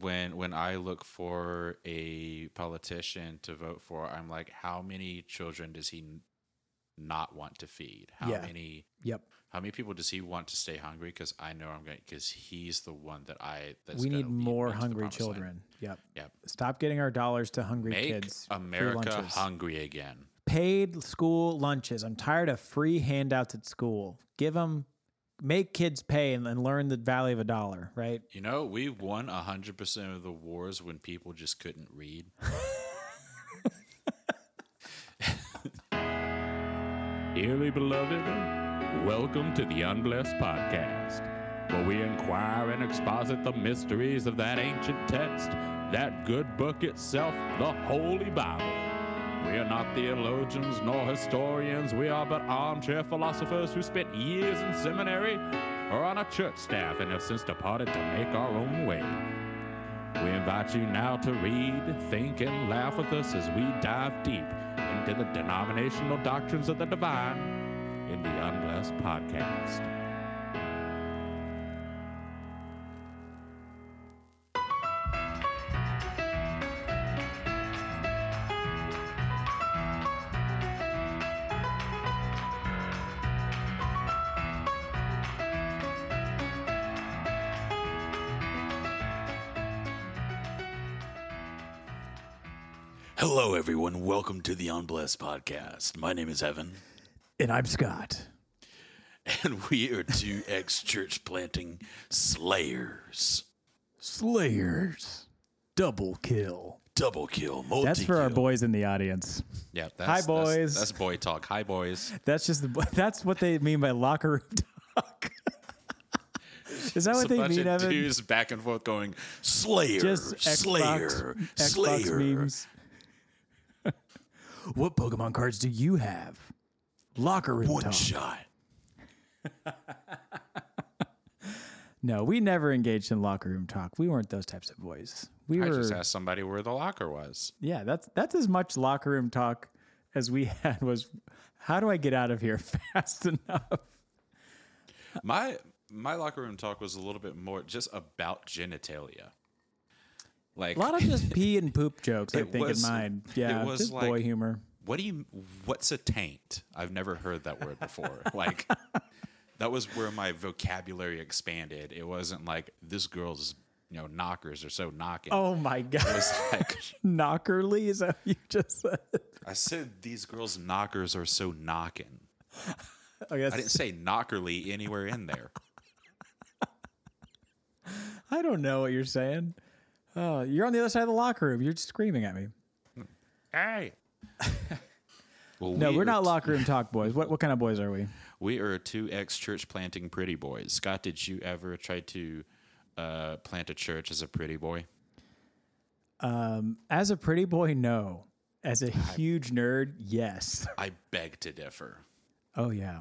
when when I look for a politician to vote for, I'm like, how many children does he not want to feed? How Yeah. many Yep. how many people does he want to stay hungry? Because I know I'm going because he's the one that I that's we need more me to the hungry promised land. children. Yep. Yep. Stop getting our dollars to hungry Make kids. America hungry again. Paid school lunches. I'm tired of free handouts at school. Give them, make kids pay and, and learn the value of a dollar, right? You know, we won hundred percent of the wars when people just couldn't read. Dearly beloved, welcome to the Unblessed Podcast, where we inquire and exposit the mysteries of that ancient text, that good book itself, the Holy Bible. We are not theologians nor historians, we are but armchair philosophers who spent years in seminary or on a church staff and have since departed to make our own way. We invite you now to read, think, and laugh with us as we dive deep into the denominational doctrines of the divine in the Unblessed Podcast. Hello, everyone. Welcome to the Unblessed Podcast. My name is Evan, And I'm Scott. and we are two ex church planting slayers. Slayers. Double kill. Double kill, multi That's for our boys in the audience. Yeah, that's, Hi, that's- boys. That's, boy talk. Hi, boys. That's just the, that's what they mean by locker room talk. Is that It's what a they bunch mean, of Evan? dudes back and forth going Slayer, Just Xbox, Slayer, Xbox Slayer. memes. What Pokemon cards do you have? Locker room One talk. shot. No, we never engaged in locker room talk. We weren't those types of boys. We I were. just asked somebody where the locker was. yeah, that's that's as much locker room talk as we had was. How do I get out of here fast enough? My my locker room talk was a little bit more just about genitalia. Like A lot of just pee and poop jokes. I think was- in mine. it Yeah, was just boy humor. what do you what's a taint? I've never heard that word before. like that was where my vocabulary expanded. It wasn't like this girl's you know knockers are so knocking. Oh my It god, was like knockerly is that what you just said? I said these girls' knockers are so knocking. I guess I didn't say knockerly anywhere in there. I don't know what you're saying. Oh, you're on the other side of the locker room. You're screaming at me. Hey. Well, No, we we're not t- locker room talk boys. What what kind of boys are we? We are two ex church planting pretty boys. Scott, did you ever try to uh, plant a church as a pretty boy? Um, as a pretty boy, no. As a huge nerd, yes. I beg to differ. Oh yeah.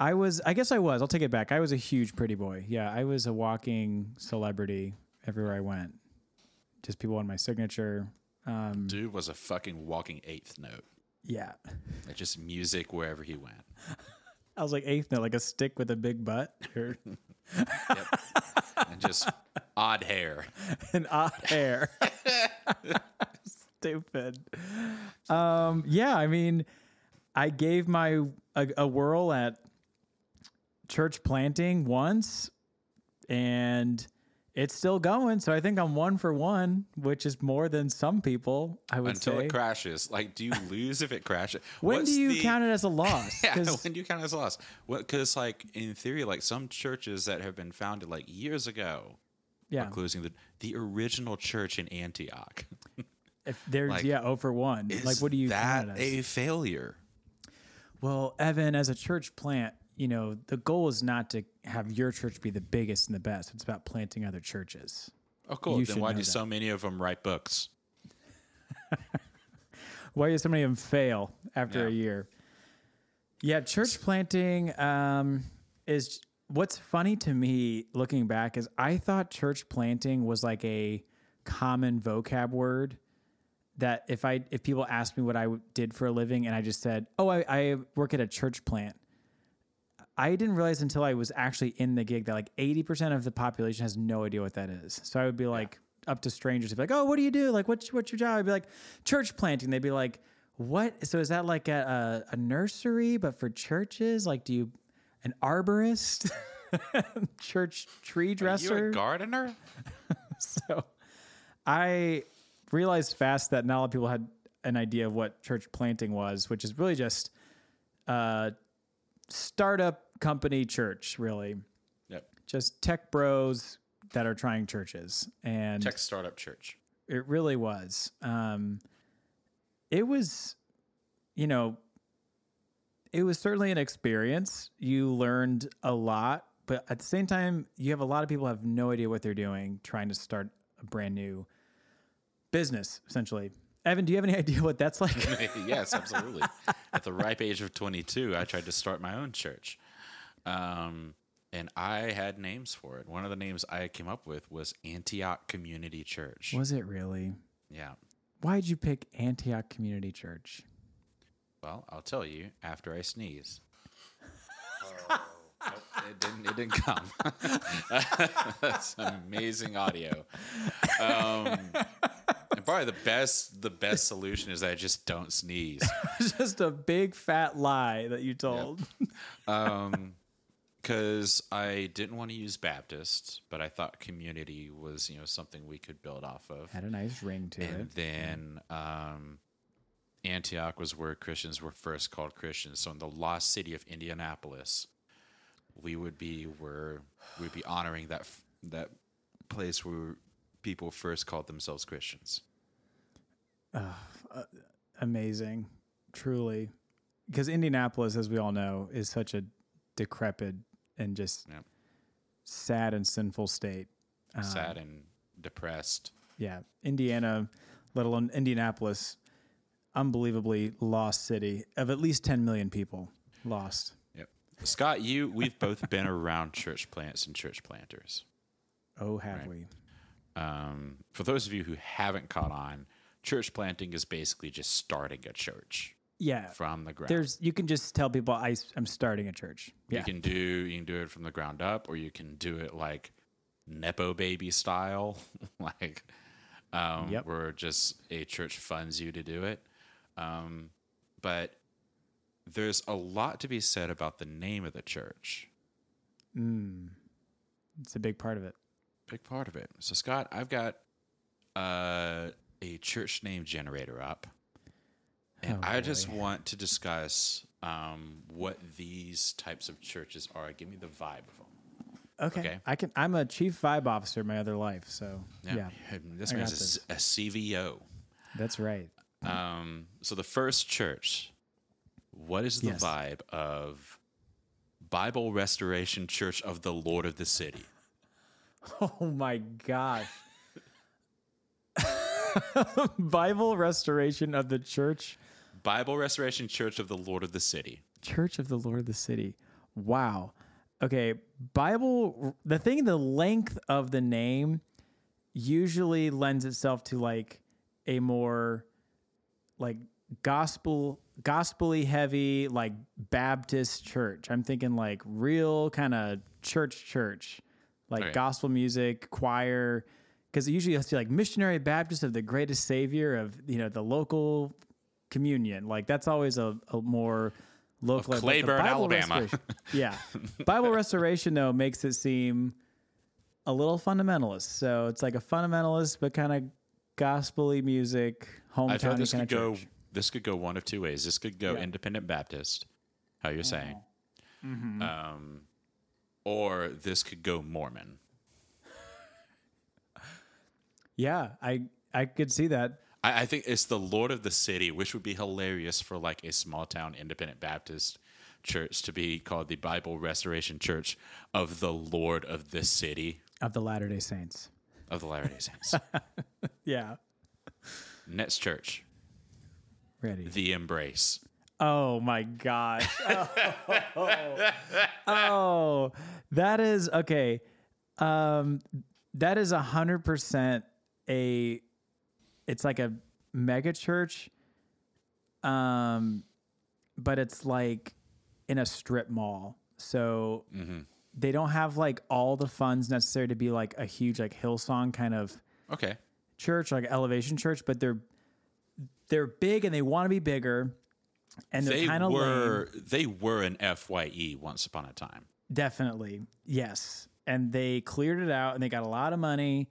I was I guess I was. I'll take it back. I was a huge pretty boy. Yeah, I was a walking celebrity everywhere I went. Just people on my signature. Um, Dude was a fucking walking eighth note. yeah. Like just music wherever he went. I was like eighth note, like a stick with a big butt or And just odd hair. an odd hair. Stupid. Um, yeah, I mean, I gave my a, a whirl at church planting once, and it's still going. So I think I'm one for one, which is more than some people. I would Until say. it crashes. Like, do you lose if it crashes? when What's do you the- count it as a loss? Yeah, when do you count it as a loss? Because, like, in theory, like some churches that have been founded like years ago, yeah, including the the original church in Antioch. if there's like, yeah, oh for one. Like, what do you that count it as? a failure? Well, Evan, as a church plant, you know, the goal is not to have your church be the biggest and the best. It's about planting other churches. Oh, cool. You then why do that. so many of them write books? Why do so many of them fail after Yeah. a year? Yeah, church planting um, is what's funny to me looking back is I thought church planting was like a common vocab word that if I if people asked me what I did for a living and I just said, "Oh, I, I work at a church plant," I didn't realize until I was actually in the gig that like eighty percent of the population has no idea what that is. So I would be like, up to strangers and be like, "Oh, what do you do? Like, what's what's your job?" I'd be like, "Church planting." They'd be like, "What? So is that like a, a, a nursery, but for churches? Like, do you an arborist, church tree Are you dresser?" a gardener? so I realized fast that not a lot of people had an idea of what church planting was, which is really just a startup company church, really. Yep. Just tech bros that are trying churches. And Tech startup church. it really was. Um, it was, you know, it was certainly an experience. You learned a lot, but at the same time, you have a lot of people have no idea what they're doing, trying to start a brand new business, essentially. Evan, do you have any idea what that's like? yes, absolutely. At the ripe age of 22, I tried to start my own church. Um, and I had names for it. One of the names I came up with was Antioch Community Church. was it really? Yeah. Why did you pick Antioch Community Church? Well, I'll tell you after I sneeze. Nope, it didn't. It didn't come. That's amazing audio. Um, and probably the best. The best solution is that I just don't sneeze. Just a big fat lie that you told. Um, because I didn't want to use Baptist, but I thought community was you know something we could build off of. Had a nice ring to And it. And then um, Antioch was where Christians were first called Christians. So in the lost city of Indianapolis, we would be where we'd be honoring that that place where people first called themselves Christians. Uh, uh, amazing, truly. Because Indianapolis, as we all know, is such a decrepit and just sad and sinful state. Um, sad and depressed. Yeah, Indiana, let alone Indianapolis, unbelievably lost city of at least 10 million people lost. Yep. Scott, you we've both been around church plants and church planters. Oh, have we? Um, for those of you who haven't caught on, church planting is basically just starting a church Yeah. from the ground. There's you can just tell people I, am starting a church. Yeah. You can do you can do it from the ground up, or you can do it like nepo baby style, like um, Yep. where just a church funds you to do it. Um, but there's a lot to be said about the name of the church. Mm. It's a big part of it. Big part of it. So Scott, I've got uh, a church name generator up, and Oh, I just want to discuss um, what these types of churches are. Give me the vibe of them. Okay. Okay. I can I'm a chief vibe officer in my other life, so yeah. This I man's got a, a CVO. That's right. Um, so the first church, what is the Yes. vibe of Bible Restoration Church of the Lord of the City? Oh my gosh. Bible restoration of the church, Bible Restoration Church of the Lord of the City. Church of the Lord of the City. Wow. Okay, Bible the thing the length of the name usually lends itself to like a more like gospel gospelly heavy like Baptist church. I'm thinking like real kind of church church. Like gospel music, choir because it usually has to be like missionary Baptist of the greatest savior of you know the local communion. Like that's always a, a more local. the Clayburn, Bible Alabama. restoration- yeah, Bible restoration though makes it seem a little fundamentalist. So it's like a fundamentalist, but kind of gospely music, hometown this kind could of go. church. This could go one of two ways. This could go Yeah. Independent Baptist, how you're saying, Mm-hmm. um, or this could go Mormon. Yeah, I I could see that. I, I think it's the Lord of the City, which would be hilarious for like a small town independent Baptist church to be called the Bible Restoration Church of the Lord of the City Of the Latter Day Saints. of the Latter Day Saints. Yeah, Next church, ready. the Embrace. Oh my gosh. Oh, Oh, that is okay. Um, that is a hundred percent a. It's like a mega church. Um, but it's like in a strip mall, so they don't have like all the funds necessary to be like a huge like Hillsong kind of Okay. church, like elevation church, but they're they're big and they want to be bigger, and they're They kind of were they were an FYE once upon a time. Definitely. Yes. And they cleared it out and they got a lot of money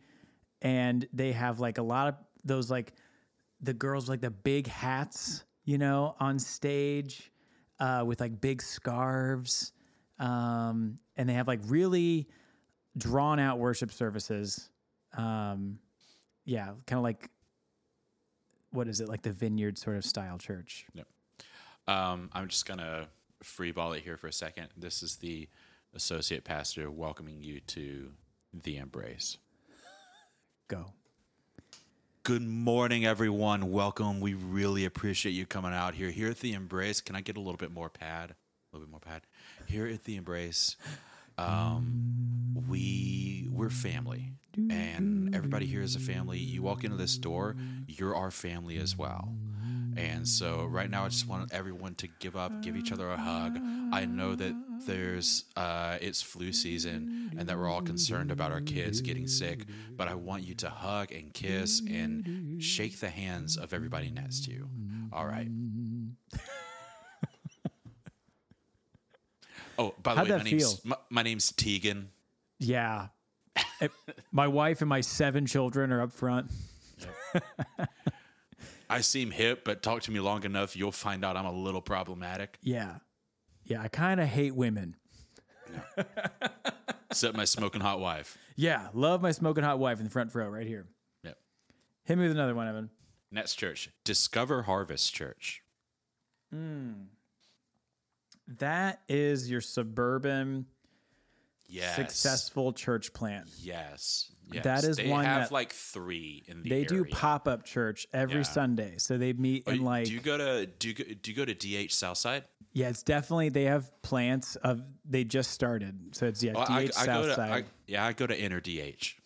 and they have like a lot of those like the girls like the big hats, you know, on stage uh, with like big scarves. Um, and they have like really drawn out worship services. Um, yeah, kind of like what is it like the vineyard sort of style church? Um, I'm just gonna freeball it here for a second. This is the associate pastor welcoming you to the embrace. Go. Good morning, everyone. Welcome. We really appreciate you coming out here. Here at the Embrace, can I get a little bit more pad? A little bit more pad. Here at the Embrace, um, we we're family, and everybody here is a family. You walk into this door, you're our family as well. And so right now, I just want everyone to give up, give each other a hug. I know that there's uh, it's flu season, and that we're all concerned about our kids getting sick. But I want you to hug and kiss and shake the hands of everybody next to you. All right. Oh, by the How'd way, my name's my, my name's Tegan. Yeah. My wife and my seven children are up front. I seem hip, but talk to me long enough, you'll find out I'm a little problematic. Yeah. Yeah. I kind of hate women. Except my smoking hot wife. Yeah. Love my smoking hot wife in the front row right here. Yep. Hit me with another one, Evan. Next church, Discover Harvest Church. Hmm. That is your suburban Yes. successful church plant. Yes. Yes. That is they one have that- like three in the They do pop up church every Yeah. Sunday. So they meet in like, do you go to do you go, do you go to DH Southside? yeah, it's definitely, they have plants of, they just started. So it's, yeah, Well, I, DH I go to Southside. I, yeah, I go to Inner DH.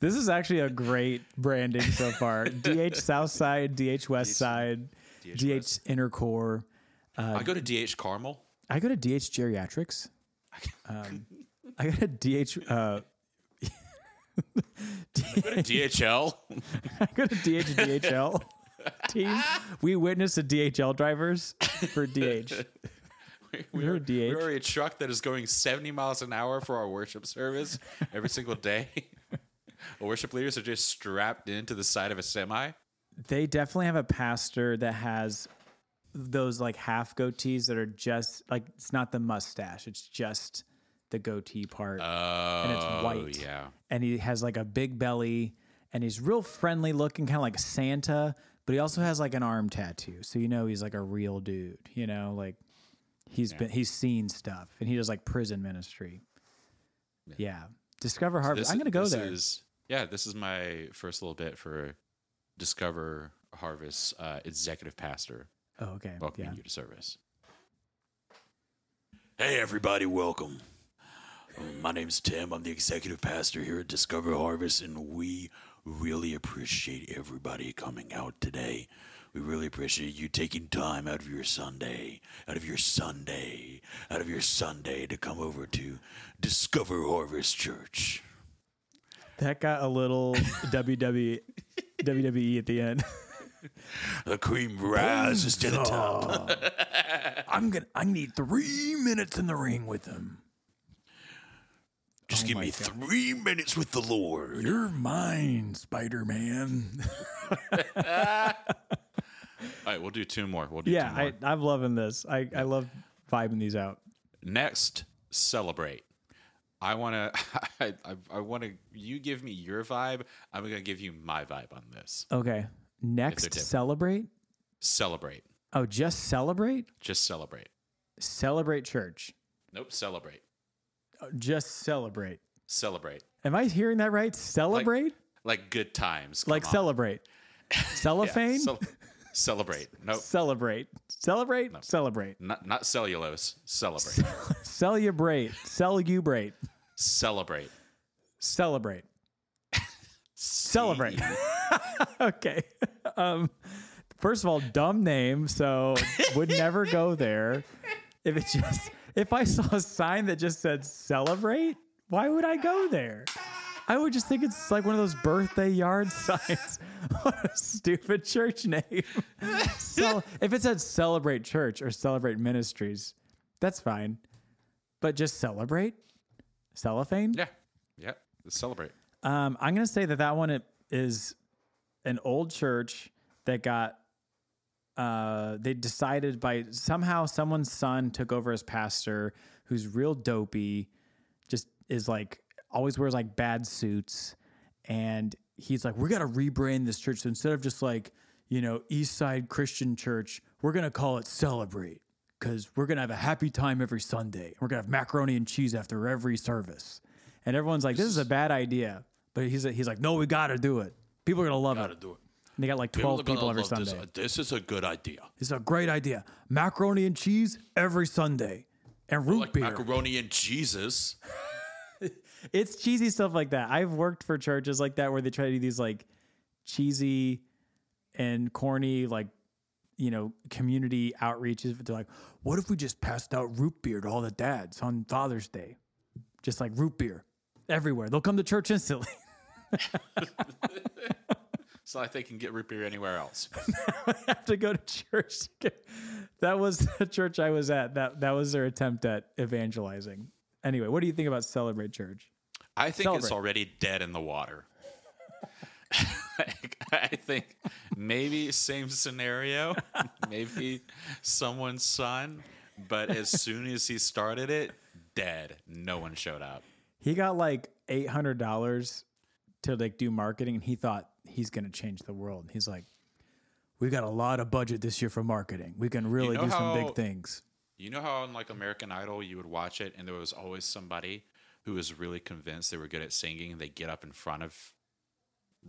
This is actually a great branding so far. DH Southside, DH West Side, DH DH West. Inner Core. I go to DH Carmel. I go to DH Geriatrics. Um, I go to DH. Uh, I go to DHL. I go to DH DHL team. We witnessed the DHL drivers for DH. we are, DH. we are a truck that is going 70 miles an hour for our worship service every single day. Our worship leaders are just strapped into the side of a semi. They definitely have a pastor that has those like half goatees that are just like it's not the mustache. It's just the goatee part. Oh, it's white. Yeah. and he has like a big belly and he's real friendly looking kind of like santa but he also has like an arm tattoo so you know he's like a real dude you know like he's been he's seen stuff and he does like prison ministry yeah, discover harvest This i'm gonna go this there Is, yeah, this is my first little bit for Discover Harvest uh, executive pastor oh okay welcoming yeah you to service. Hey, everybody, welcome. My name's Tim. I'm the executive pastor here at Discover Harvest, and we really appreciate everybody coming out today. We really appreciate you taking time out of your Sunday, out of your Sunday, out of your Sunday to come over to Discover Harvest Church. that got a little wwe wwe at the end The cream rises to the top. i'm gonna i need three minutes in the ring with him Just oh give me three minutes with the Lord. you're mine spider-man All right, we'll do two more. We'll do yeah two more. I, i'm loving this i i love vibing these out Next, celebrate. I want to. I, I, I want to. You give me your vibe. I'm gonna give you my vibe on this. Okay. Next, celebrate. Celebrate. Oh, just celebrate? Just celebrate. Celebrate church. Nope. Celebrate. Just celebrate. Celebrate. Am I hearing that right? Celebrate? Like good times. Like, on. celebrate. Yeah, Cellophane? cel- celebrate. Nope. celebrate. Celebrate? Celebrate. Not not cellulose. Celebrate. Celebrate. Celebrate. celebrate. Celebrate. Celebrate. okay. Um, first of all, dumb name, so would never go there. If it just if I saw a sign that just said celebrate, why would I go there? I would just think it's like one of those birthday yard signs. what a stupid church name. so if it said celebrate church or celebrate ministries, that's fine. But just celebrate cellophane. Yeah. Yeah. Let's celebrate. Um, I'm gonna say that that one is an old church that got. Uh, they decided by somehow someone's son took over as pastor, who's real dopey, just is like always wears like bad suits, and he's like, "We got to rebrand this church. So instead of just like you know East Side Christian Church, we're gonna call it Celebrate." Because we're gonna have a happy time every Sunday. We're gonna have macaroni and cheese after every service, and everyone's like, "This is a bad idea." But he's he's like, "No, we got to do it. People are gonna love Gotta it." do it. And they got like twelve are gonna people every love this. Sunday. This is a good idea. It's a great idea. Macaroni and cheese every Sunday, and root Like beer. macaroni and Jesus. it's cheesy stuff like that. I've worked for churches like that where they try to do these like cheesy and corny like you know community outreaches. They're like, what if we just passed out root beer to all the dads on Father's Day? Just like root beer everywhere. They'll come to church instantly. So like they can get root beer anywhere else. I have to go to church. That was the church I was at. That that was their attempt at evangelizing. Anyway, what do you think about Celebrate Church? I think it's already dead in the water. Like, I think maybe same scenario, maybe someone's son, but as soon as he started it, dead. No one showed up. He got like eight hundred dollars to like do marketing, and he thought he's gonna change the world. He's like, "We got a lot of budget this year for marketing. We can really know do some big things." You know how on like American Idol you would watch it and there was always somebody who was really convinced they were good at singing and they get up in front of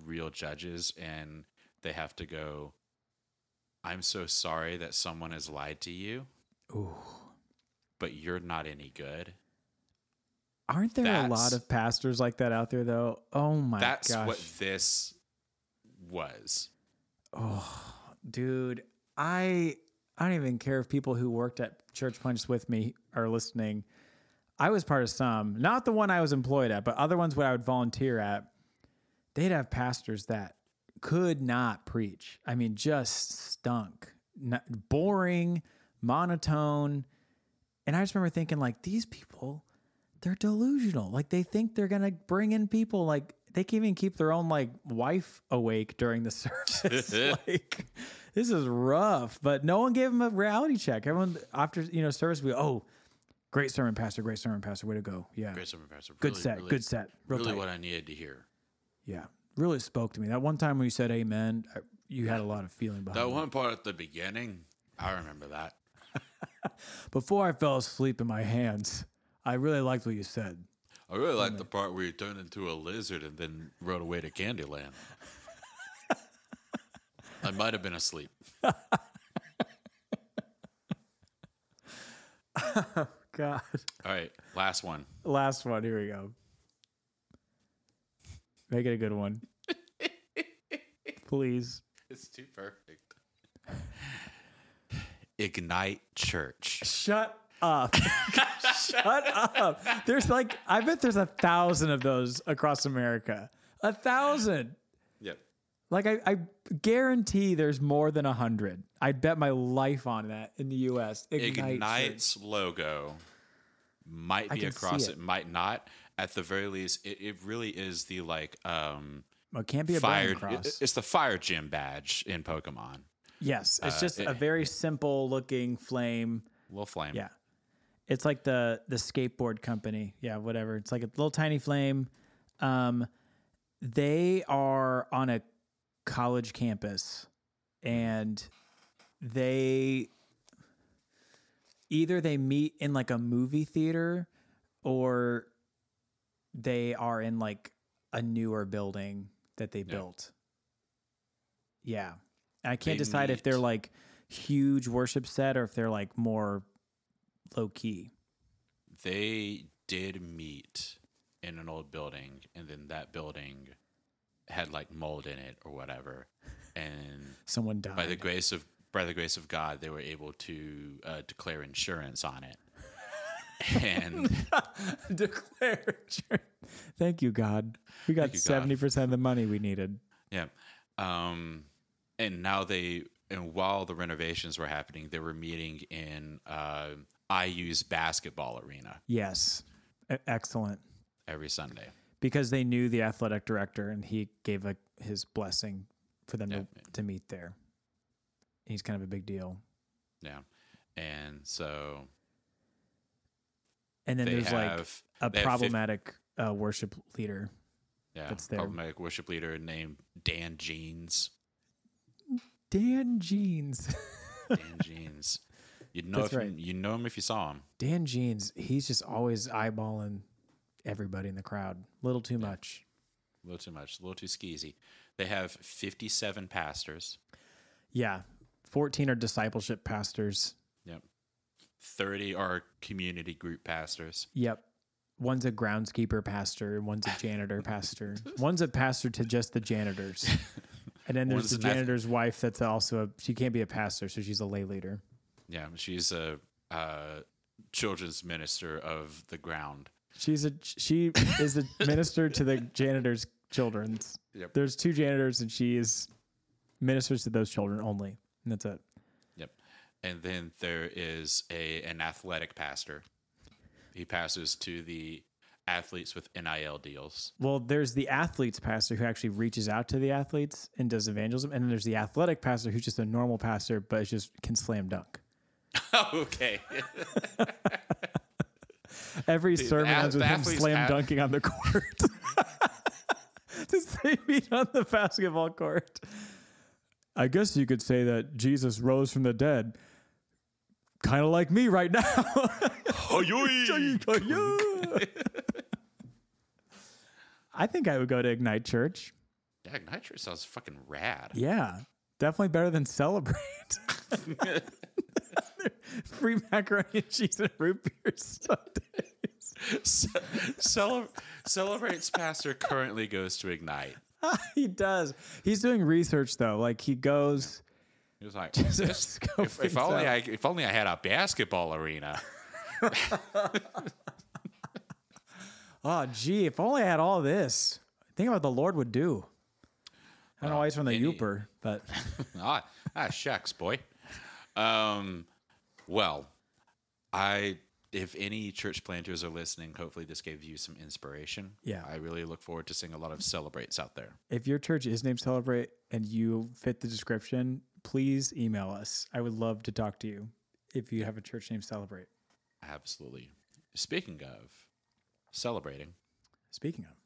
real judges and they have to go I'm so sorry that someone has lied to you. Ooh. But you're not any good. Aren't there a lot of pastors like that out there, though? Oh my god. That's gosh, what this was. Oh, dude! I I don't even care if people who worked at Church Punch with me are listening. I was part of some, not the one I was employed at, but other ones where I would volunteer at. They'd have pastors that could not preach. I mean, just stunk, Not, boring, monotone. And I just remember thinking, like, these people, they're delusional. Like, they think they're gonna bring in people. Like, they can't even keep their own like wife awake during the service. like, this is rough. But no one gave him a reality check. Everyone after you know service, we oh, great sermon, pastor. Great sermon, pastor. Way to go. Yeah, Great sermon, Pastor. good set. really- good set. Real Really tight. what I needed to hear. Yeah, really spoke to me. That one time when you said "Amen," I, you had a lot of feeling behind That one part at the beginning, I remember that. Before I fell asleep in my hands, I really liked what you said. I really like the part where you turned into a lizard and then rode away to Candyland. I might have been asleep. God. All right, last one. Last one. Here we go. Make it a good one, please. It's too perfect. Ignite Church. Shut up. Shut up. There's like, I bet there's a thousand of those across America. A thousand. Yep. Like, I, I guarantee there's more than a hundred. I'd bet my life on that in the U.S. Ignite. Ignite's logo might be across it. it. might not. At the very least, it, it really is the like um Well, it can't be a fire. cross. It's the fire gym badge in Pokemon. yes, it's uh, just a very simple looking flame. Little flame. Yeah. It's like the the skateboard company. Yeah, whatever. It's like a little tiny flame. Um they are on a college campus and they either they meet in like a movie theater or they are in like a newer building that they built. Yeah. I can't They decide if they're like huge worship set or if they're like more low key. They did meet in an old building, and then that building had like mold in it or whatever. And Someone died. by the grace of by the grace of God, they were able to uh, declare insurance on it. and Declare. church. Thank you, God. We got seventy percent of the money we needed. yeah, um, and now they and while the renovations were happening, they were meeting in uh, IU's basketball arena Yes, E- excellent. every Sunday. Because they knew the athletic director, and he gave a, his blessing for them Yeah. to, to meet there. He's kind of a big deal. Yeah, and so And then there's like a have problematic uh, worship leader. yeah, that's there. problematic worship leader named Dan Jeans. Dan Jeans. Dan Jeans. You'd know That's if right. you, you know him if you saw him. Dan Jeans, he's just always eyeballing everybody in the crowd. Little too much. A little too much, a little too skeezy. They have 57 pastors. Yeah. 14 are discipleship pastors. Yep. 30 are community group pastors. Yep. One's a groundskeeper pastor, and one's a janitor pastor. One's a pastor to just the janitors. And then there's One's the an janitor's wife that's also a, she can't be a pastor, so she's a lay leader. Yeah, she's a uh, children's minister of the ground. She's a she is the minister to the janitor's children's. Yep. There's two janitors and she is ministers to those children only. And that's it. Yep. And then there is a an athletic pastor. He passes to the athletes with NIL deals. Well, there's the athletes pastor who actually reaches out to the athletes and does evangelism, and then there's the athletic pastor who's just a normal pastor, but just can slam dunk. okay. Every sermon ends with him slam have- dunking on the court. just they meet on the basketball court. I guess you could say that Jesus rose from the dead, kind of like me right now. I think I would go to Ignite Church. Yeah, Ignite Church sounds fucking rad. Yeah, definitely better than Celebrate. Free macaroni and cheese and root beer Sundays. Ce- cele- celebrates pastor currently goes to Ignite. he does. He's doing research though. Like he goes. He was like, Just if, if only. I if only I had a basketball arena. Oh, gee, if only I had all this. Think about what the Lord would do. I don't know why he's from the any- Yooper, but ah, ah, shucks, boy. Um, well, I if any church planters are listening, hopefully this gave you some inspiration. Yeah. I really look forward to seeing a lot of celebrates out there. if your church is named Celebrate and you fit the description, please email us. I would love to talk to you if you have a church named Celebrate. Absolutely. Speaking of celebrating, Speaking of,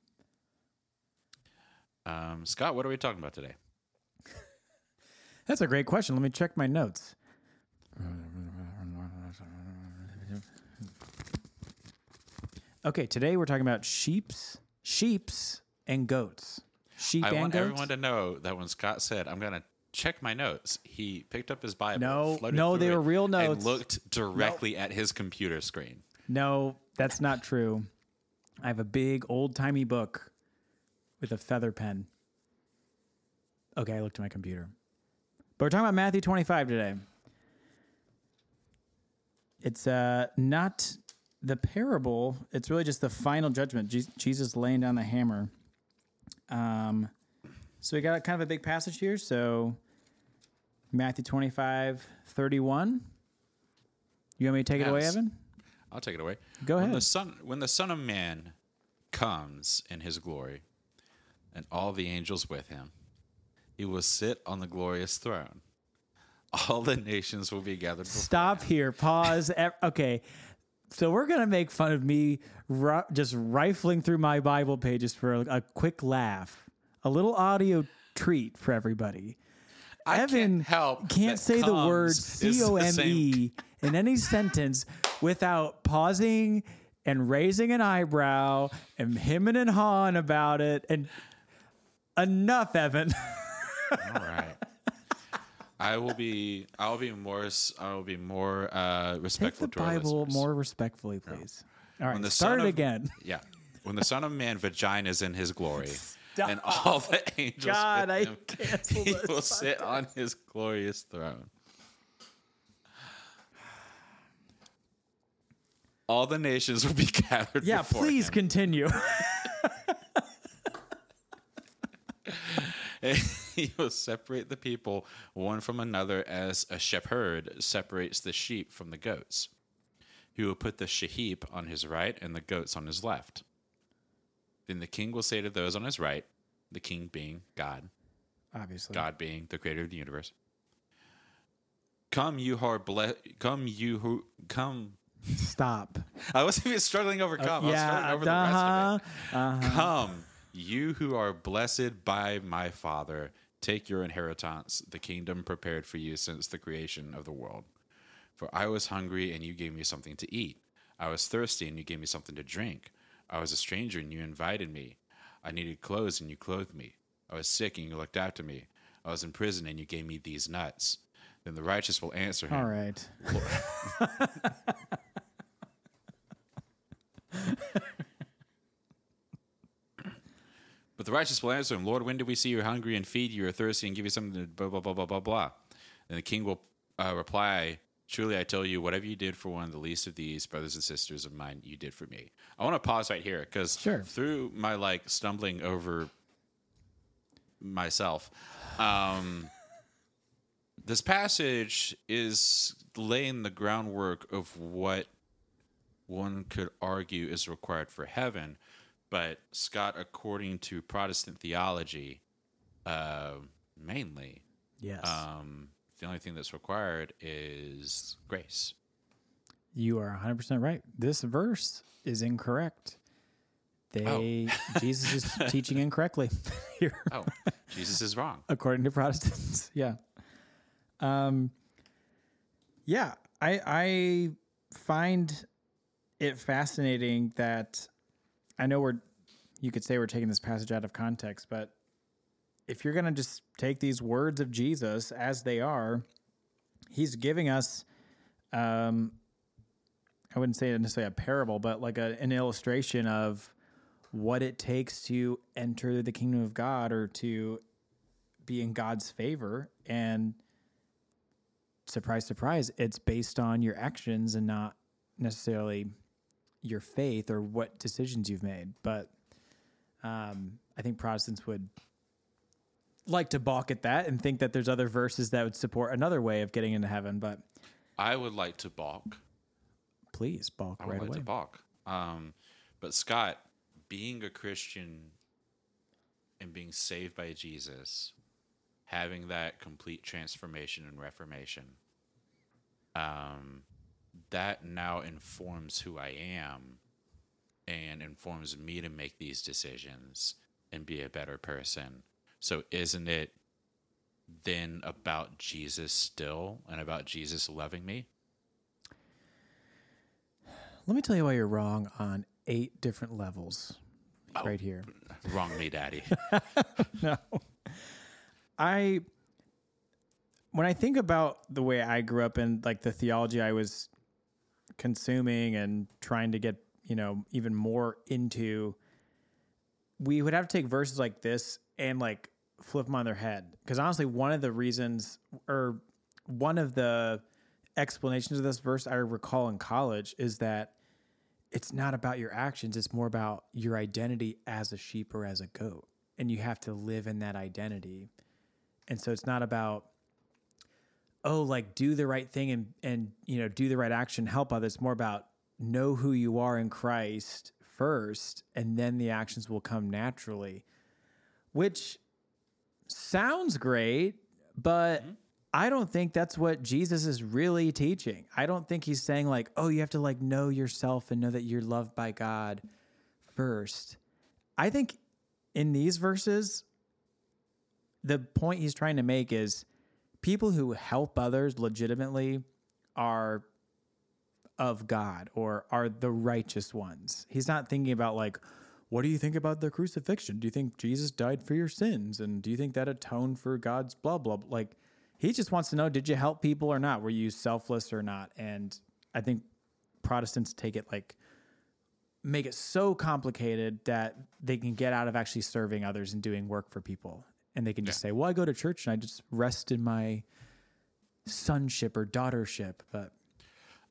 um, Scott, what are we talking about today? that's a great question. Let me check my notes. Okay, today we're talking about sheeps, sheeps, and goats. Sheep I want goats. everyone to know that when Scott said, "I'm going to check my notes," he picked up his Bible. No, no, they were real notes. and looked directly at his computer screen. No, that's not true. I have a big old timey book with a feather pen. Okay, I looked at my computer. But we're talking about Matthew 25 today. It's uh, not the parable, it's really just the final judgment. Je- Jesus laying down the hammer. Um, so we got kind of a big passage here. So Matthew 25, 31. You want me to take it away, Evan? I'll take it away. Go when ahead. The son, when the Son of Man comes in his glory, and all the angels with him, he will sit on the glorious throne. All the nations will be gathered. Before Stop here. Pause. Okay. So we're gonna make fun of me ru- just rifling through my Bible pages for a, a quick laugh, a little audio treat for everybody. I can't Evan help can't say the word C O M E in any sentence without pausing and raising an eyebrow and hemming and hawing about it. And enough, Evan. All right. I will be. I will be more. I will be more uh, Take respectful the to our Bible more respectfully, please. All right, the start son it of- again. Yeah. When the Son of Man vagina is in his glory, and all the angels God, I him, cancel he will sit on his glorious throne. all the nations will be gathered. Yeah, please him. continue. And he will separate the people one from another as a shepherd separates the sheep from the goats. He will put the sheep on his right and the goats on his left. Then the king will say to those on his right, the king being God, Obviously. God being the creator of the universe. Come, you who are blessed. Come, you who come. Stop. I wasn't even struggling over come. I was struggling yeah. over the rest of Uh-huh. it. uh-huh. Come, you who are blessed by my Father, take your inheritance, the kingdom prepared for you since the creation of the world. For I was hungry, and you gave me something to eat. I was thirsty, and you gave me something to drink. I was a stranger, and you invited me. I needed clothes, and you clothed me. I was sick, and you looked after me. I was in prison, and you gave me these nuts. Then the righteous will answer him. All right. But the righteous will answer him, Lord, when did we see you hungry and feed you or thirsty and give you something to blah, blah, blah, blah, blah, blah. And the king will uh, reply, Truly, I tell you, whatever you did for one of the least of these brothers and sisters of mine, you did for me. I want to pause right here because Sure. through my like stumbling over myself, um, this passage is laying the groundwork of what one could argue is required for heaven. But Scott, according to Protestant theology, uh, mainly, Yes. um, the only thing that's required is grace. you are 100% right. This verse is incorrect. They Jesus is teaching incorrectly here Oh, Jesus is wrong. according to Protestants. yeah. Um yeah, I I find it fascinating that I know we're you could say we're taking this passage out of context, but if you're going to just take these words of Jesus as they are, he's giving us um I wouldn't say necessarily a parable, but like a, an illustration of what it takes to enter the kingdom of God or to be in God's favor. And surprise, surprise, it's based on your actions and not necessarily your faith or what decisions you've made. But um, I think Protestants would like to balk at that and think that there's other verses that would support another way of getting into heaven. But I would like to balk. please balk I would right like away. to balk. Um, but Scott, being a Christian and being saved by Jesus, having that complete transformation and reformation, um, that now informs who I am and informs me to make these decisions and be a better person. So, isn't it then about Jesus still and about Jesus loving me? Let me tell you why you're wrong on eight different levels oh, right here. Wrong me, daddy. no. I when I think about the way I grew up and like the theology I was consuming and trying to get, you know, even more into we would have to take verses like this and like flip them on their head. Because honestly, one of the reasons or one of the explanations of this verse I recall in college is that it's not about your actions, it's more about your identity as a sheep or as a goat. And you have to live in that identity. And so it's not about oh, like do the right thing and and you know, do the right action, help others. It's more about know who you are in Christ first, and then the actions will come naturally. Which sounds great, but mm-hmm. I don't think that's what Jesus is really teaching. I don't think he's saying like, "Oh, you have to like know yourself and know that you're loved by God first. I think in these verses the point he's trying to make is people who help others legitimately are of God or are the righteous ones. He's not thinking about like what do you think about the crucifixion? Do you think Jesus died for your sins? And do you think that atoned for God's blah, blah, blah? Like, he just wants to know did you help people or not? Were you selfless or not? And I think Protestants take it like, make it so complicated that they can get out of actually serving others and doing work for people. And they can just say, well, I go to church and I just rest in my sonship or daughtership. But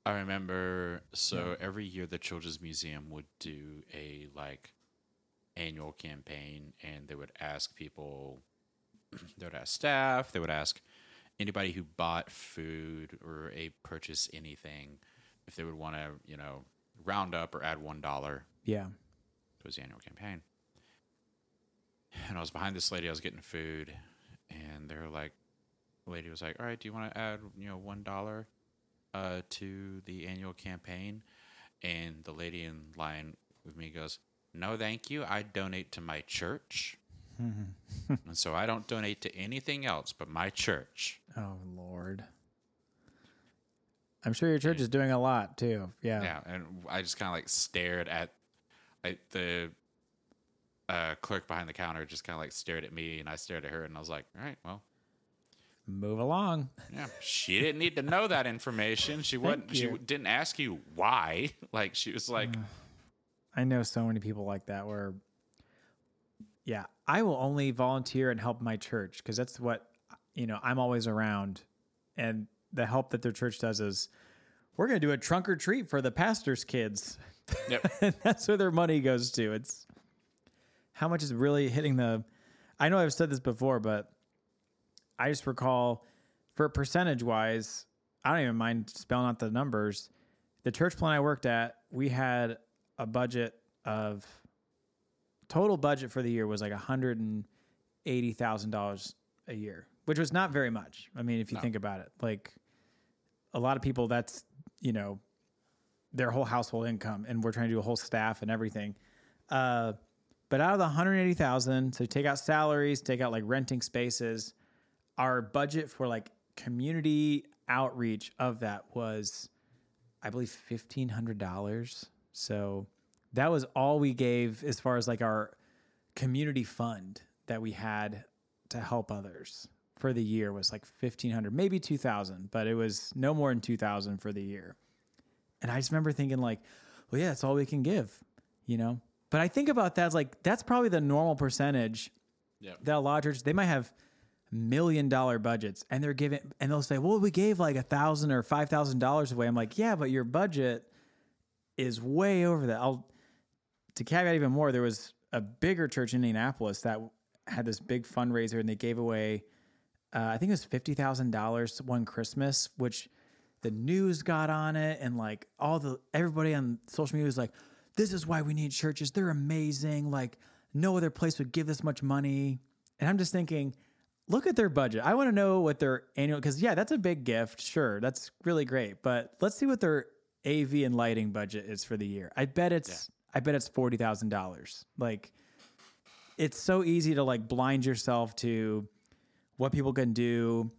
I remember. So every year, the Children's Museum would do a like annual campaign, and they would ask people. They would ask staff. They would ask anybody who bought food or a purchase anything if they would want to, you know, round up or add one dollar Yeah. to the annual campaign. And I was behind this lady. I was getting food, and they were like, the lady was like, "All right, do you want to add, you know, one dollar uh, to the annual campaign?" And the lady in line with me goes, "No, thank you. I donate to my church." and so I don't donate to anything else but my church. Oh Lord. I'm sure your church is doing a lot too. Yeah. Yeah, and I just kind of like stared at like the uh, clerk behind the counter, just kind of like stared at me, and I stared at her, and I was like, "All right, well, Move along. yeah." She didn't need to know that information. She wasn't. She didn't ask you why. Like she was like, I know so many people like that where yeah, I will only volunteer and help my church because that's what you know, I'm always around and the help that their church does is we're going to do a trunk or treat for the pastor's kids. "Yep, and that's where their money goes to. It's how much is really hitting the. I know I've said this before, but I just recall for percentage wise, I don't even mind spelling out the numbers. The church plan I worked at, we had a budget of total budget for the year was like hundred and eighty thousand dollars a year, which was not very much. I mean, if you No. think about it, like a lot of people, that's you know their whole household income, and we're trying to do a whole staff and everything. Uh, but out of the 180,000, so take out salaries, take out like renting spaces, our budget for like community outreach of that was, I believe, fifteen hundred dollars. So that was all we gave as far as like our community fund that we had to help others for the year was like 1500 maybe 2000 but it was no more than 2000 for the year and i just remember thinking like well yeah that's all we can give you know but i think about that like that's probably the normal percentage yeah, that a lot of churches they might have million dollar budgets and they're giving and they'll say well we gave like a thousand or five thousand dollars away. I'm like yeah but your budget is way over that. I'll to caveat even more there was a bigger church in indianapolis that had this big fundraiser and they gave away uh, i think it was $50000 one christmas which the news got on it and like all the everybody on social media was like this is why we need churches. They're amazing. Like no other place would give this much money. And i'm just thinking look at their budget. I want to know what their annual because yeah that's a big gift sure that's really great but let's see what their av and lighting budget is for the year. I bet it's i bet it's $40000 like it's so easy to like blind yourself to what people can do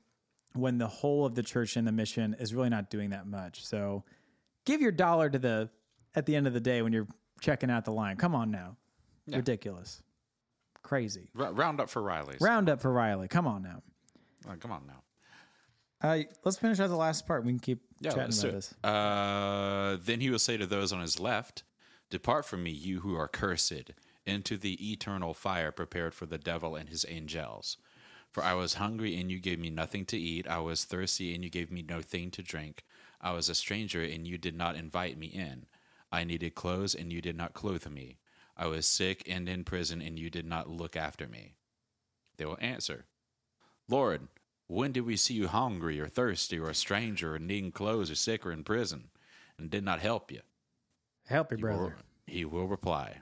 when the whole of the church and the mission is really not doing that much. So give your dollar to the at the end of the day when you're checking out the line. Come on now. Ridiculous. Crazy. R- round up for Riley's. Round up for Riley. Come on now. Oh, come on now. Uh, let's finish out the last part. We can keep Yeah, chatting about this. Uh, then he will say to those on his left, Depart from me, you who are cursed, into the eternal fire prepared for the devil and his angels. For I was hungry, and you gave me nothing to eat. I was thirsty, and you gave me no thing to drink. I was a stranger, and you did not invite me in. I needed clothes, and you did not clothe me. I was sick and in prison, and you did not look after me. They will answer, Lord, when did we see you hungry or thirsty or a stranger or needing clothes or sick or in prison and did not help you? Help your He will- brother. he will reply,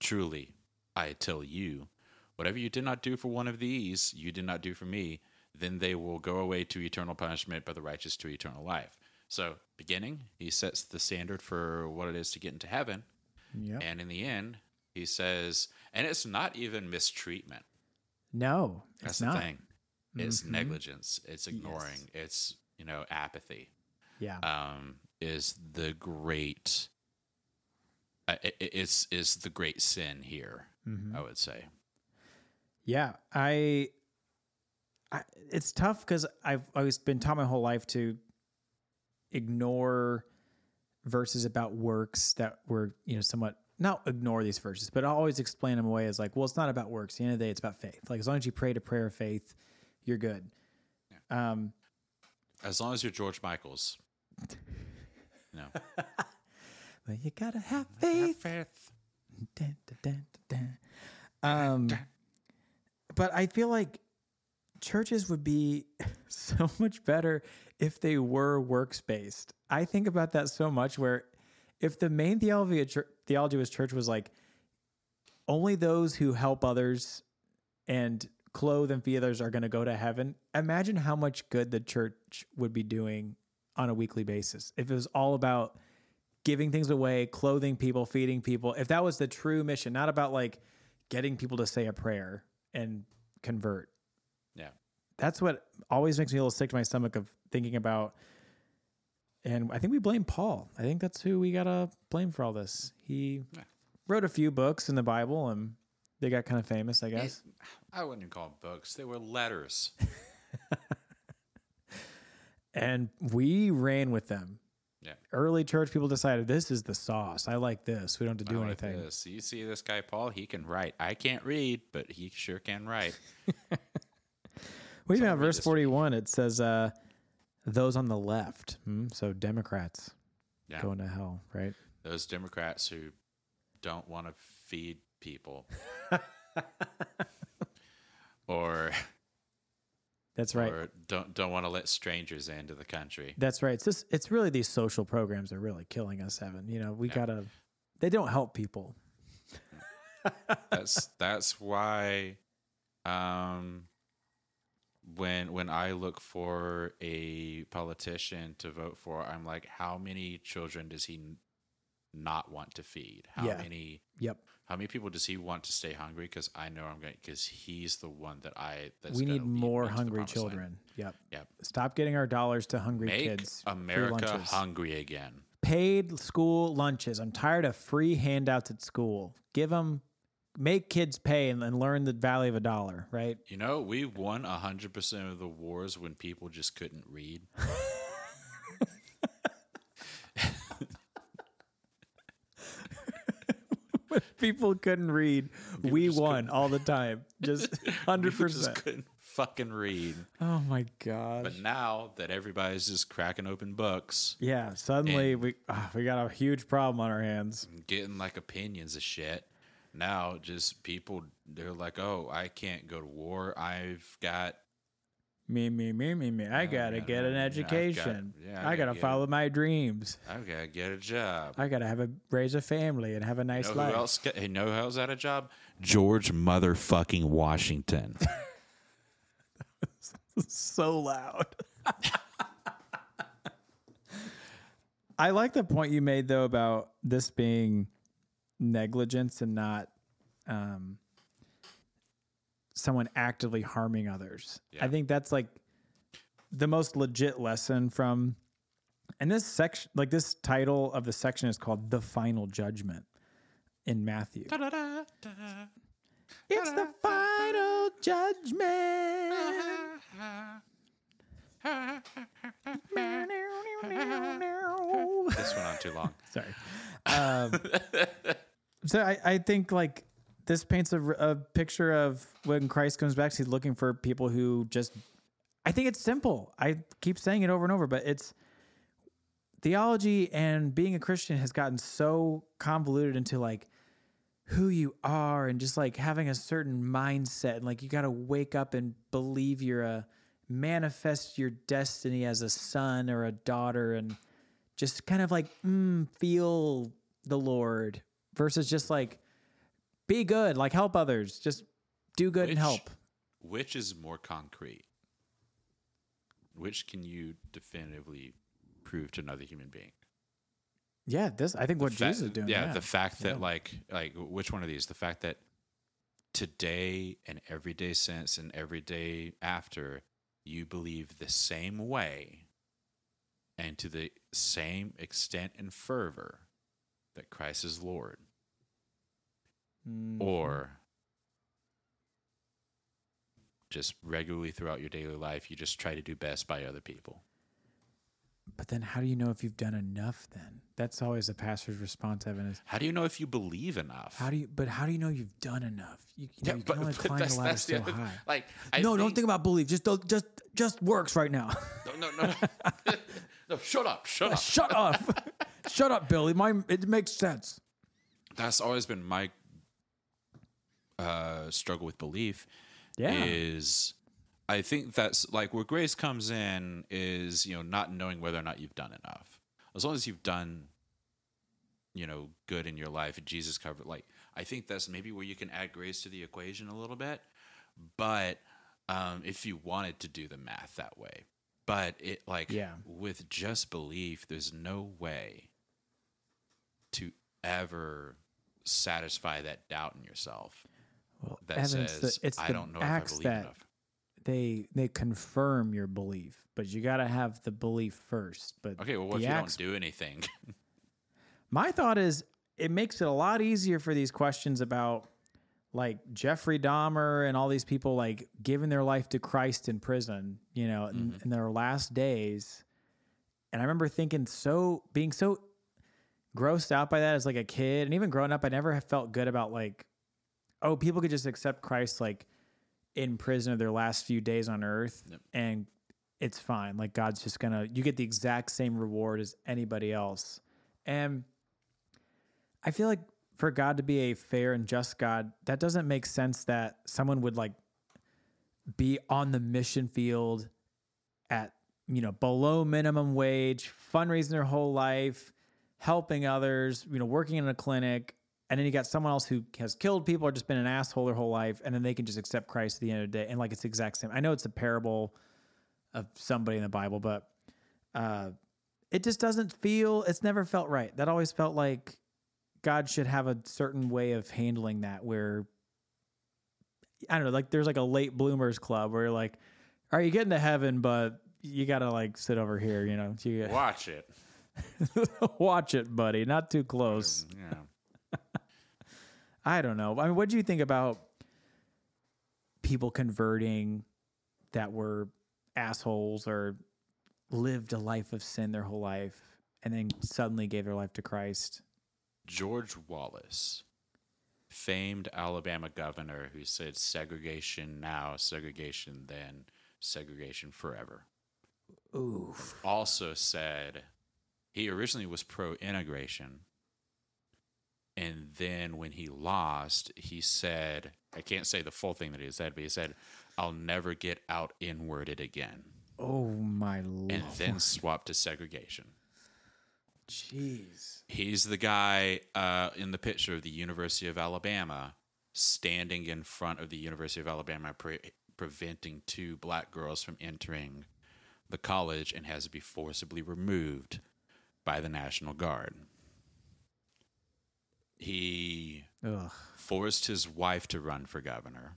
Truly, I tell you, whatever you did not do for one of these, you did not do for me. Then they will go away to eternal punishment, but the righteous to eternal life. So, beginning, he sets the standard for what it is to get into heaven. Yep. And in the end, he says, and it's not even mistreatment. No, That's it's the not. thing. It's negligence. It's ignoring. It's you know apathy. Yeah. Um, is the great. Uh, i- i- is the great sin here? I would say. Yeah, I, I it's tough because I've always been taught my whole life to ignore verses about works that were you know somewhat not ignore these verses, but I always explain them away as like, well, it's not about works. At the end of the day, it's about faith. Like as long as you pray to prayer of faith, you're good. Um, As long as you're George Michaels, No. Well, you gotta have faith. Dun, dun, dun, dun, dun. Um, but I feel like churches would be so much better if they were works based. I think about that so much. Where if the main theology of church, theology church was like only those who help others and clothe and feed others are going to go to heaven. Imagine how much good the church would be doing on a weekly basis if it was all about giving things away, clothing people, feeding people. If that was the true mission, not about like getting people to say a prayer and convert. Yeah. That's what always makes me a little sick to my stomach of thinking about. And I think we blame Paul. I think that's who we got to blame for all this. He Yeah. wrote a few books in the Bible and they got kind of famous, I guess. I wouldn't call them books. They were letters. and we ran with them. Yeah. Early church people decided this is the sauce. I like this. We don't have to do like anything. this. You see this guy Paul? He can write. I can't read, but he sure can write. Well, even at verse this to me. 41, it says, uh, those on the left. Hmm? So Democrats Yeah. going to hell, right? Those Democrats who don't want to feed people. or That's right. or don't don't want to let strangers into the country. That's right. It's just, it's really these social programs are really killing us, Evan. You know, we Yeah. gotta, they don't help people. that's that's why um when when I look for a politician to vote for, I'm like, how many children does he not want to feed? How Yeah. many Yep. how many people does he want to stay hungry? Because I know I'm going because he's the one that I that's we need more hungry promised land. children. Yep. Yep. Stop getting our dollars to hungry Make kids. America hungry again. Paid school lunches. I'm tired of free handouts at school. Give them, make kids pay and, and learn the value of a dollar, right? You know, we won hundred percent of the wars when people just couldn't read. People couldn't read. we just won all the time. Just hundred People just percent. couldn't fucking read. Oh my god! But now that everybody's just cracking open books, yeah. Suddenly we ah, we got a huge problem on our hands. getting like opinions of shit, now just people they're like, "Oh, I can't go to war. I've got Me, me, me, me, me. I gotta get an yeah, I've got- education. yeah, I I gotta gotta follow my dreams. I've got to get a job." I gotta have a raise a family and have a nice know who life. else? Got, hey, know who else had a job? George motherfucking Washington. so loud. I like the point you made though about this being negligence and not um, someone actively harming others. I think that's like the most legit lesson from and this section like this title of the section is called the final judgment in Matthew. It's the final judgment. this went on too long. Sorry. Um, so I, I think like this paints a, a picture of when Christ comes back, he's looking for people who just, I think it's simple. I keep saying it over and over, but it's theology and being a Christian has gotten so convoluted into like who you are and just like having a certain mindset and like you got to wake up and believe you're a manifest your destiny as a son or a daughter and just kind of like mm, feel the Lord versus just like be good, like help others, just do good and help. Which is more concrete? Which can you definitively prove to another human being? Yeah, this I think what Fa- Jesus is doing. Yeah, Yeah, the fact that Yeah. like like which one of these? The fact that today and every day since and every day after you believe the same way and to the same extent and fervor that Christ is Lord. Mm, Or just regularly throughout your daily life, you just try to do best by other people. but then how do you know if you've done enough? Then that's always the pastor's response. Evan is How do you know if you believe enough? how do you? But how do you know you've done enough? You, you, know, you can only climb the ladder so other- high. Like, I no, don't think about belief. Just don't- just just works right now. No, no, no. No, shut up, shut up. Shut up. Shut up, Billy. My it makes sense. That's always been my uh, struggle with belief. Yeah. Is I think that's like where grace comes in is, you know, not knowing whether or not you've done enough. As long as you've done, you know, good in your life and Jesus covered, like, I think that's maybe where you can add grace to the equation a little bit. But um, if you wanted to do the math that way, but it like Yeah. with just belief, there's no way to ever satisfy that doubt in yourself Well, that Evan, it's says the, it's I don't know if I acts believe that enough. they they confirm your belief, but you got to have the belief first. But Okay, well, what if you acts don't do anything? My thought is it makes it a lot easier for these questions about like Jeffrey Dahmer and all these people like giving their life to Christ in prison, you know, in, Mm-hmm. in their last days. And I remember thinking so being so grossed out by that as like a kid and even growing up, I never have felt good about like, oh, people could just accept Christ like in prison of their last few days on earth Yep. and it's fine. Like God's just gonna you get the exact same reward as anybody else. And I feel like for God to be a fair and just God, that doesn't make sense that someone would like be on the mission field at, you know, below minimum wage, fundraising their whole life, helping others, you know, working in a clinic. And then you got someone else who has killed people or just been an asshole their whole life. And then they can just accept Christ at the end of the day. And like it's the exact same. I know it's a parable of somebody in the Bible, but uh, it just doesn't feel, it's never felt right. That always felt like God should have a certain way of handling that where I don't know, like there's like a late bloomers club where you're like, are you getting to heaven, but you gotta like sit over here, you know. You Watch it. watch it, buddy. Not too close. Yeah. I don't know. I mean, what do you think about people converting that were assholes or lived a life of sin their whole life and then suddenly gave their life to Christ? George Wallace, famed Alabama governor who said segregation now, segregation then, segregation forever. Ooh. Also said he originally was pro integration. And then when he lost, he said, I can't say the full thing that he said, but he said, I'll never get out inwarded again. Oh my lord. And then swapped to segregation. Jeez. He's the guy uh, in the picture of the University of Alabama standing in front of the University of Alabama, pre- preventing two black girls from entering the college and has to be forcibly removed by the National Guard. He Ugh. forced his wife to run for governor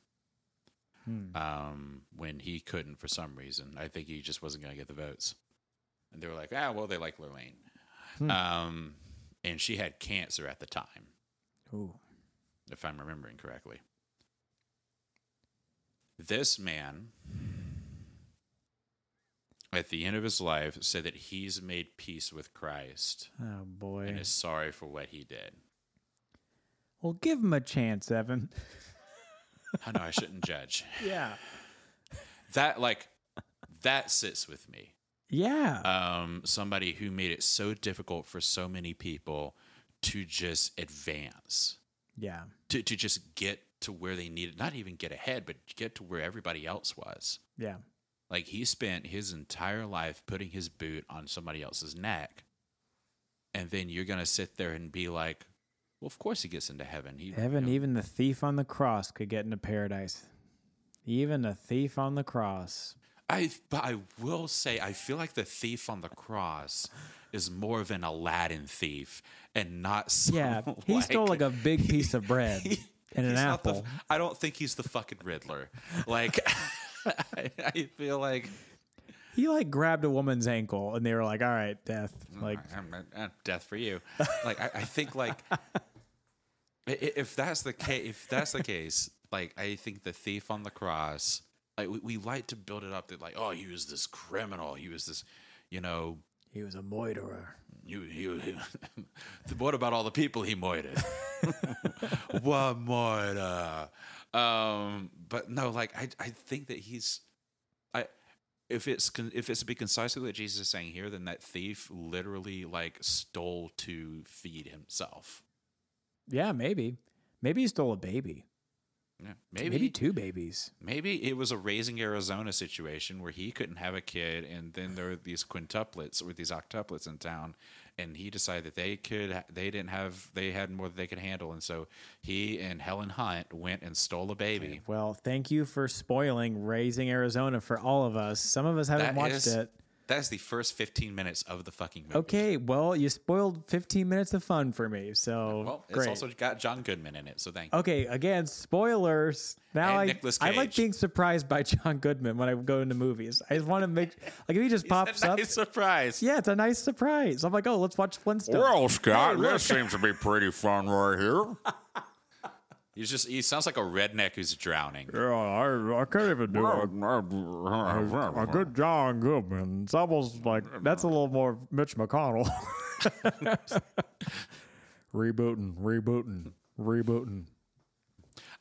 Hmm. um, when he couldn't for some reason. I think he just wasn't going to get the votes. And they were like, ah, well, they like Lorraine. Hmm. Um, and she had cancer at the time, Ooh. if I'm remembering correctly. This man, at the end of his life, said that he's made peace with Christ Oh boy. and is sorry for what he did. Well, give him a chance, Evan. I know I shouldn't judge. Yeah. That, like, that sits with me. Yeah. um, somebody who made it so difficult for so many people to just advance, yeah. to, to just get to where they needed, not even get ahead, but get to where everybody else was. Yeah. Like he spent his entire life putting his boot on somebody else's neck. And then you're going to sit there and be like, well, of course he gets into heaven. He, Evan, you know, even the thief on the cross could get into paradise. Even a thief on the cross. I, but I will say, I feel like the thief on the cross is more of an Aladdin thief and not some, Yeah. He stole like a big piece of bread and an not the- apple. I don't think he's the fucking Riddler. Like, I, I feel like He like grabbed a woman's ankle and they were like, all right, death. Like, I'm, i death for you. Like, I, I think like if that's the case, if that's the case, like I think the thief on the cross, like we, we like to build it up that like, oh, he was this criminal, he was this, you know, he was a moiterer. You, you, what about all the people he moited? what moiter? Um, but no, like I, I think that he's, I, if it's con- if it's to be concisely what Jesus is saying here, then that thief literally like stole to feed himself. Yeah, maybe. Maybe he stole a baby. Yeah, Maybe, maybe two babies. maybe it was a raising Arizona situation where he couldn't have a kid, and then there were these quintuplets or these octuplets in town, and he decided that they could they didn't have they had more than they could handle, and so he and Helen Hunt went and stole a baby. Well, thank you for spoiling Raising Arizona for all of us. Some of us haven't That watched is- it. That's the first fifteen minutes of the fucking movie. Okay, well, you spoiled 15 minutes of fun for me. So Well, it's great. also got John Goodman in it, so thank you. Okay, again, spoilers. Now And I Nicolas I like being surprised by John Goodman when I go into movies. I just want to make like if he just pops It's a up. nice surprise. Yeah, it's a nice surprise. I'm like, oh, let's watch Flintstones. Well, Scott, this seems to be pretty fun right here. He's just he sounds like a redneck who's drowning. Yeah, I, I can't even do it. A good John Goodman. It's almost like that's a little more Mitch McConnell. rebooting, rebooting, rebooting.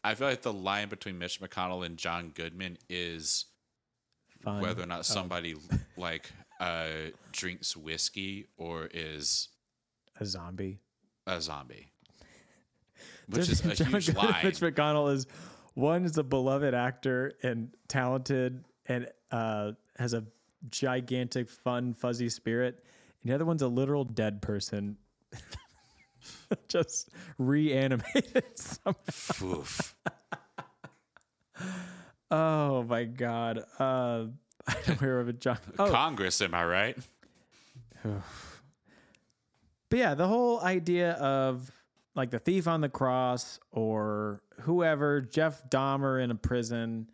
I feel like the line between Mitch McConnell and John Goodman is Fun. whether or not somebody like uh, drinks whiskey or is a zombie. a zombie, which is a John huge Goodman- line. Mitch McConnell is one is a beloved actor and talented and uh, has a gigantic, fun, fuzzy spirit. And the other one's a literal dead person, just reanimated. somehow. Oof. Oh my god! Uh, I don't hear of a John. Oh, Congress, am I right? But yeah, the whole idea of like the thief on the cross or whoever, Jeff Dahmer in a prison.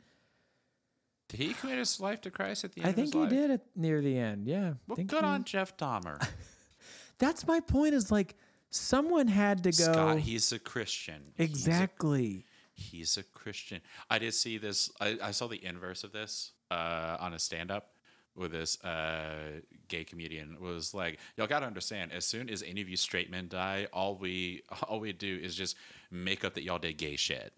Did he commit his life to Christ at the end I think he life? did it near the end. Yeah. Well, think good he- on Jeff Dahmer. That's my point is like someone had to go. Scott, he's a Christian. He's a exactly. he's a Christian. I did see this. I, I saw the inverse of this uh, on a stand up with this uh, gay comedian was like, y'all got to understand. As soon as any of you straight men die, all we all we do is just make up that y'all did gay shit.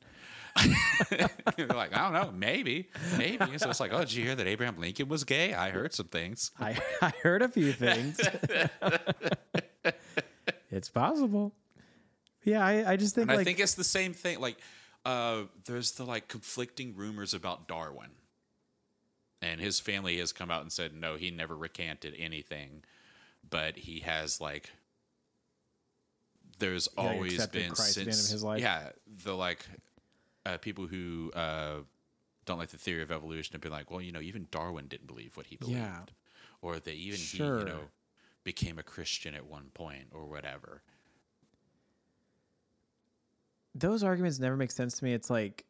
They're like, I don't know, maybe, maybe. So it's like, oh, did you hear that Abraham Lincoln was gay? I heard some things. I, I heard a few things. it's possible. Yeah, I, I just think And like I think it's the same thing. Like, uh, there's the like conflicting rumors about Darwin, and his family has come out and said no, he never recanted anything, but he has like. There's Yeah, always been Christ at the end of since his life. yeah the like uh, people who uh, don't like the theory of evolution have been like well you know even Darwin didn't believe what he believed, Yeah. or that even he you know became a Christian at one point or whatever. those arguments never make sense to me. It's like,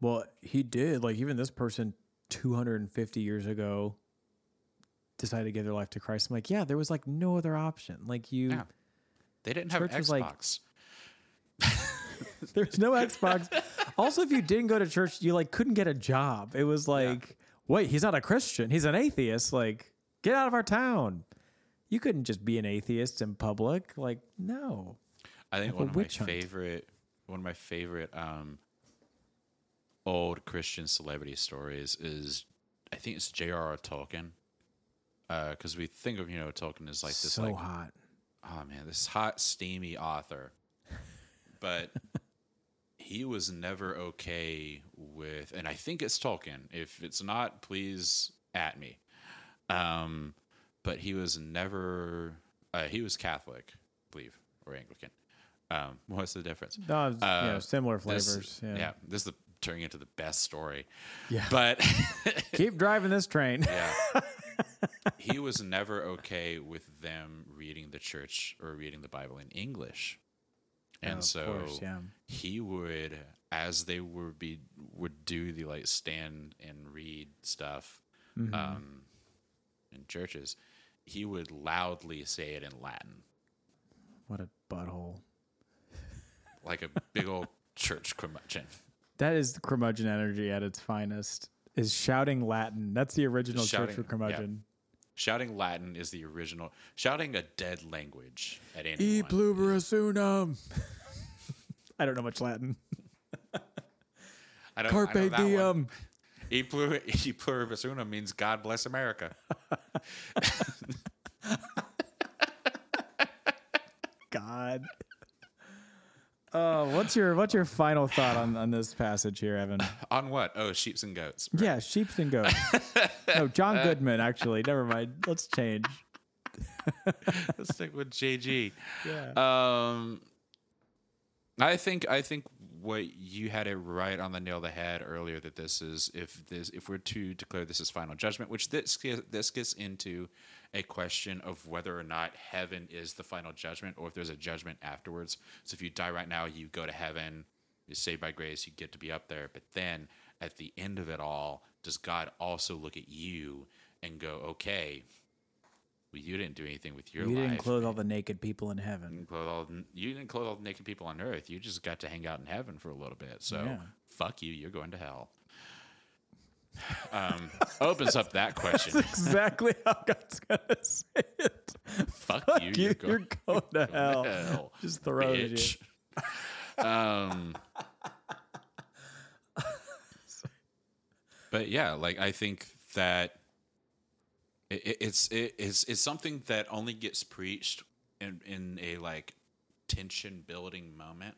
well, he did. Like even this person 250 years ago decided to give their life to Christ. I'm like, yeah, there was like no other option. Like you, Yeah. They didn't have was like- Xbox. there's no Xbox. also, if you didn't go to church, you like couldn't get a job. It was like, wait, he's not a Christian. He's an atheist. Like, get out of our town. You couldn't just be an atheist in public. Like, no. I think Like one of my hunt. favorite, one of my favorite um, old Christian celebrity stories is, I think it's J.R.R. Tolkien, because we think of you know Tolkien as like this so like hot. oh man this hot steamy author, but he was never okay with, and I think it's Tolkien. If it's not, please at me. Um, but he was never. Uh, he was Catholic, I believe, or Anglican. Um, what's the difference? No, it's, you know, Uh, similar This- flavors. yeah. this is the turning into the best story. Yeah. But Keep driving this train. yeah, he was never okay with them reading the church or reading the Bible in English, and Oh, so course, yeah. he would, as they would be would do the like stand and read stuff Mm-hmm. um, in churches, he would loudly say it in Latin, What a butthole. like a big old church curmudgeon. That is the curmudgeon energy at its finest. Is shouting Latin. That's the original Shouting, church for yeah. Shouting Latin is the original. Shouting a dead language at anyone. E pluberis unum. I don't know much Latin. I don't, I Carpe that one. diem. E, plur, e pluribus unum means God bless America. God. Oh, what's your what's your final thought on, on this passage here, Evan? On what? Oh, sheeps and goats. Yeah, sheeps and goats. no, John Goodman. Actually, never mind. Let's change. Let's stick with JG. Yeah. Um, I think I think what you had it right on the nail of the head earlier that this is if this if we're to declare this as final judgment, which this this gets into a question of whether or not heaven is the final judgment or if there's a judgment afterwards. So if you die right now, you go to heaven, you're saved by grace, you get to be up there. But then at the end of it all, does God also look at you and go, okay? Well, you didn't do anything with your you life. You didn't clothe all the naked people in heaven. didn't clothe all, you didn't clothe all the naked people on earth. You just got to hang out in heaven for a little bit. So Yeah. fuck you. You're going to hell. Um, opens up that question. exactly how God's gonna say it. fuck you. You, You're you're going, going to hell. hell. Just throws you. um, but yeah, like I think that it, it- it's it, it's it's something that only gets preached in in a like tension building moment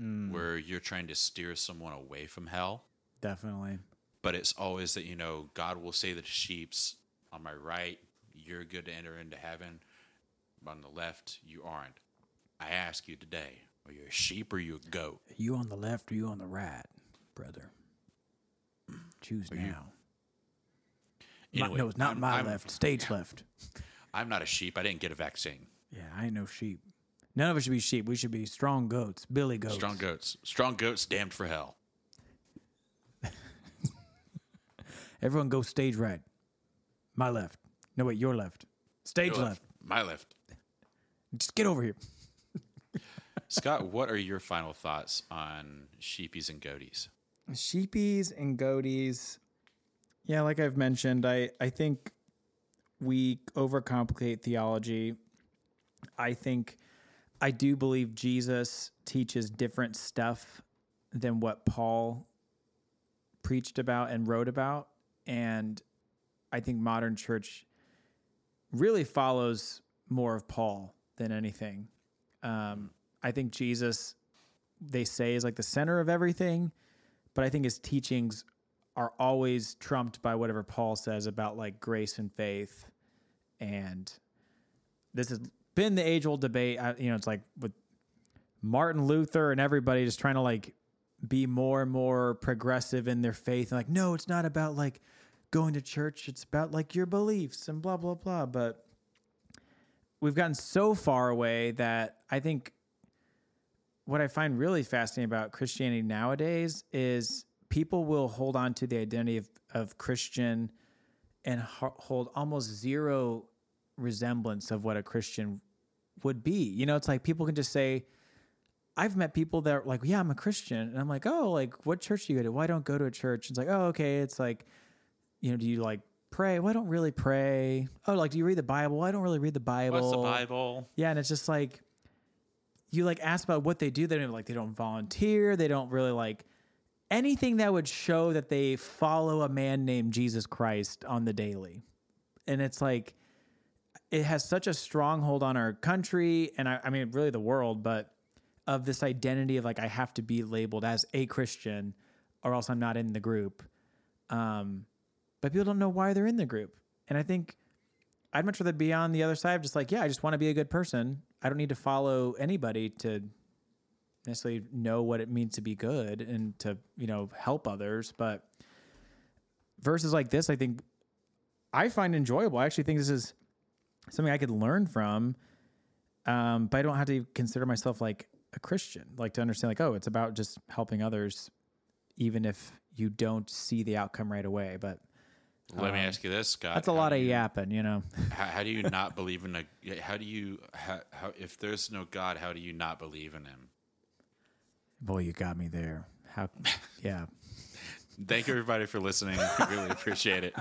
Mm. where you're trying to steer someone away from hell. Definitely. But it's always that you know God will say to the sheep's on my right, you're good to enter into heaven. On the left, you aren't. I ask you today, are you a sheep or you a goat? You on the left or you on the right, brother? Choose now. My- Anyway, no, it's not I'm- my I'm- left. Stage left. I'm not a sheep. I didn't get a vaccine. Yeah, I ain't no sheep. None of us should be sheep. We should be strong goats, billy goats. Strong goats. Strong goats damned for hell. Everyone go stage right. My left. No, wait, your left. Stage Your left. My left. Just get over here. Scott, what are your final thoughts on sheepies and goaties? Sheepies and goaties. Yeah, like I've mentioned, I, I think we overcomplicate theology. I think I do believe Jesus teaches different stuff than what Paul preached about and wrote about. And I think modern church really follows more of Paul than anything. Um, I think Jesus, they say, is like the center of everything, but I think his teachings are always trumped by whatever Paul says about like grace and faith. And this has been the age old debate. I, you know, it's like with Martin Luther and everybody just trying to like be more and more progressive in their faith. And like, no, it's not about like going to church. It's about like your beliefs and blah, blah, blah. But we've gotten so far away that I think what I find really fascinating about Christianity nowadays is people will hold on to the identity of, of Christian and ho- hold almost zero resemblance of what a Christian would be. You know, it's like people can just say, I've met people that are like, yeah, I'm a Christian. And I'm like, oh, like, what church do you go to? Well, don't go to a church. It's like, oh, okay. It's like, you know, do you like pray? Well, I don't really pray. Oh, like, do you read the Bible? Well, I don't really read the Bible. What's the Bible? Yeah, and it's just like you like ask about what they do. They don't like they don't volunteer. They don't really like anything that would show that they follow a man named Jesus Christ on the daily. And it's like it has such a stronghold on our country and I, I mean really the world, but of this identity of like I have to be labeled as a Christian or else I'm not in the group. Um, but people don't know why they're in the group. And I think I'd much rather be on the other side of just like, yeah, I just want to be a good person. I don't need to follow anybody to necessarily know what it means to be good and to, you know, help others. But verses like this, I think I find enjoyable. I actually think this is something I could learn from. Um, but I don't have to consider myself like a Christian, like to understand, like, oh, it's about just helping others, even if you don't see the outcome right away. But Let me ask you this, Scott. Um, that's a lot of you- yapping, you know. How, how do you not believe in a? How do you? How, how if there's no God, how do you not believe in Him? Boy, you got me there. How? Yeah. Thank you, everybody, for listening. We really appreciate it.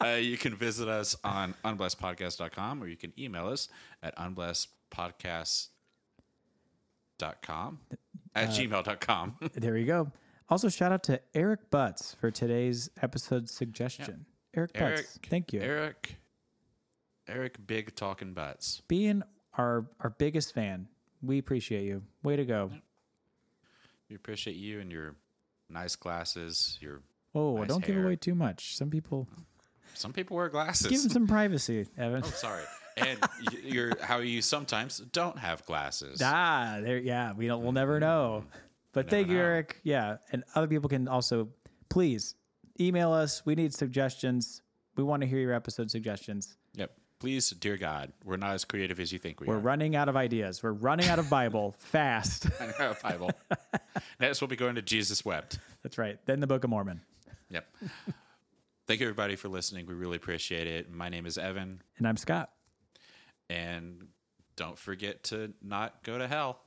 Uh, you can visit us on unblessedpodcast.com or you can email us at unblessedpodcast.com at gmail.com. There you go. Also, shout out to Eric Butts for today's episode suggestion. Eric Butts, thank you. Eric. Eric, big talking butts. Being our our biggest fan, we appreciate you. Way to go! We appreciate you and your nice glasses. Your Oh, Nice don't give away too much. Some people some people wear glasses. give them some privacy, Evan. oh, sorry. And your how you sometimes don't have glasses. Ah, there. Yeah, we don't. We'll never know. But thank you, know. Eric. Yeah, and other people can also please email us. We need suggestions. We want to hear your episode suggestions. Yep. Please, dear God, we're not as creative as you think we We're are. running out of ideas. We're running out of Bible fast. Bible. Next, we'll be going to Jesus wept. That's right. Then the Book of Mormon. Yep. Thank you, everybody, for listening. We really appreciate it. My name is Evan, And I'm Scott. and don't forget to not go to hell.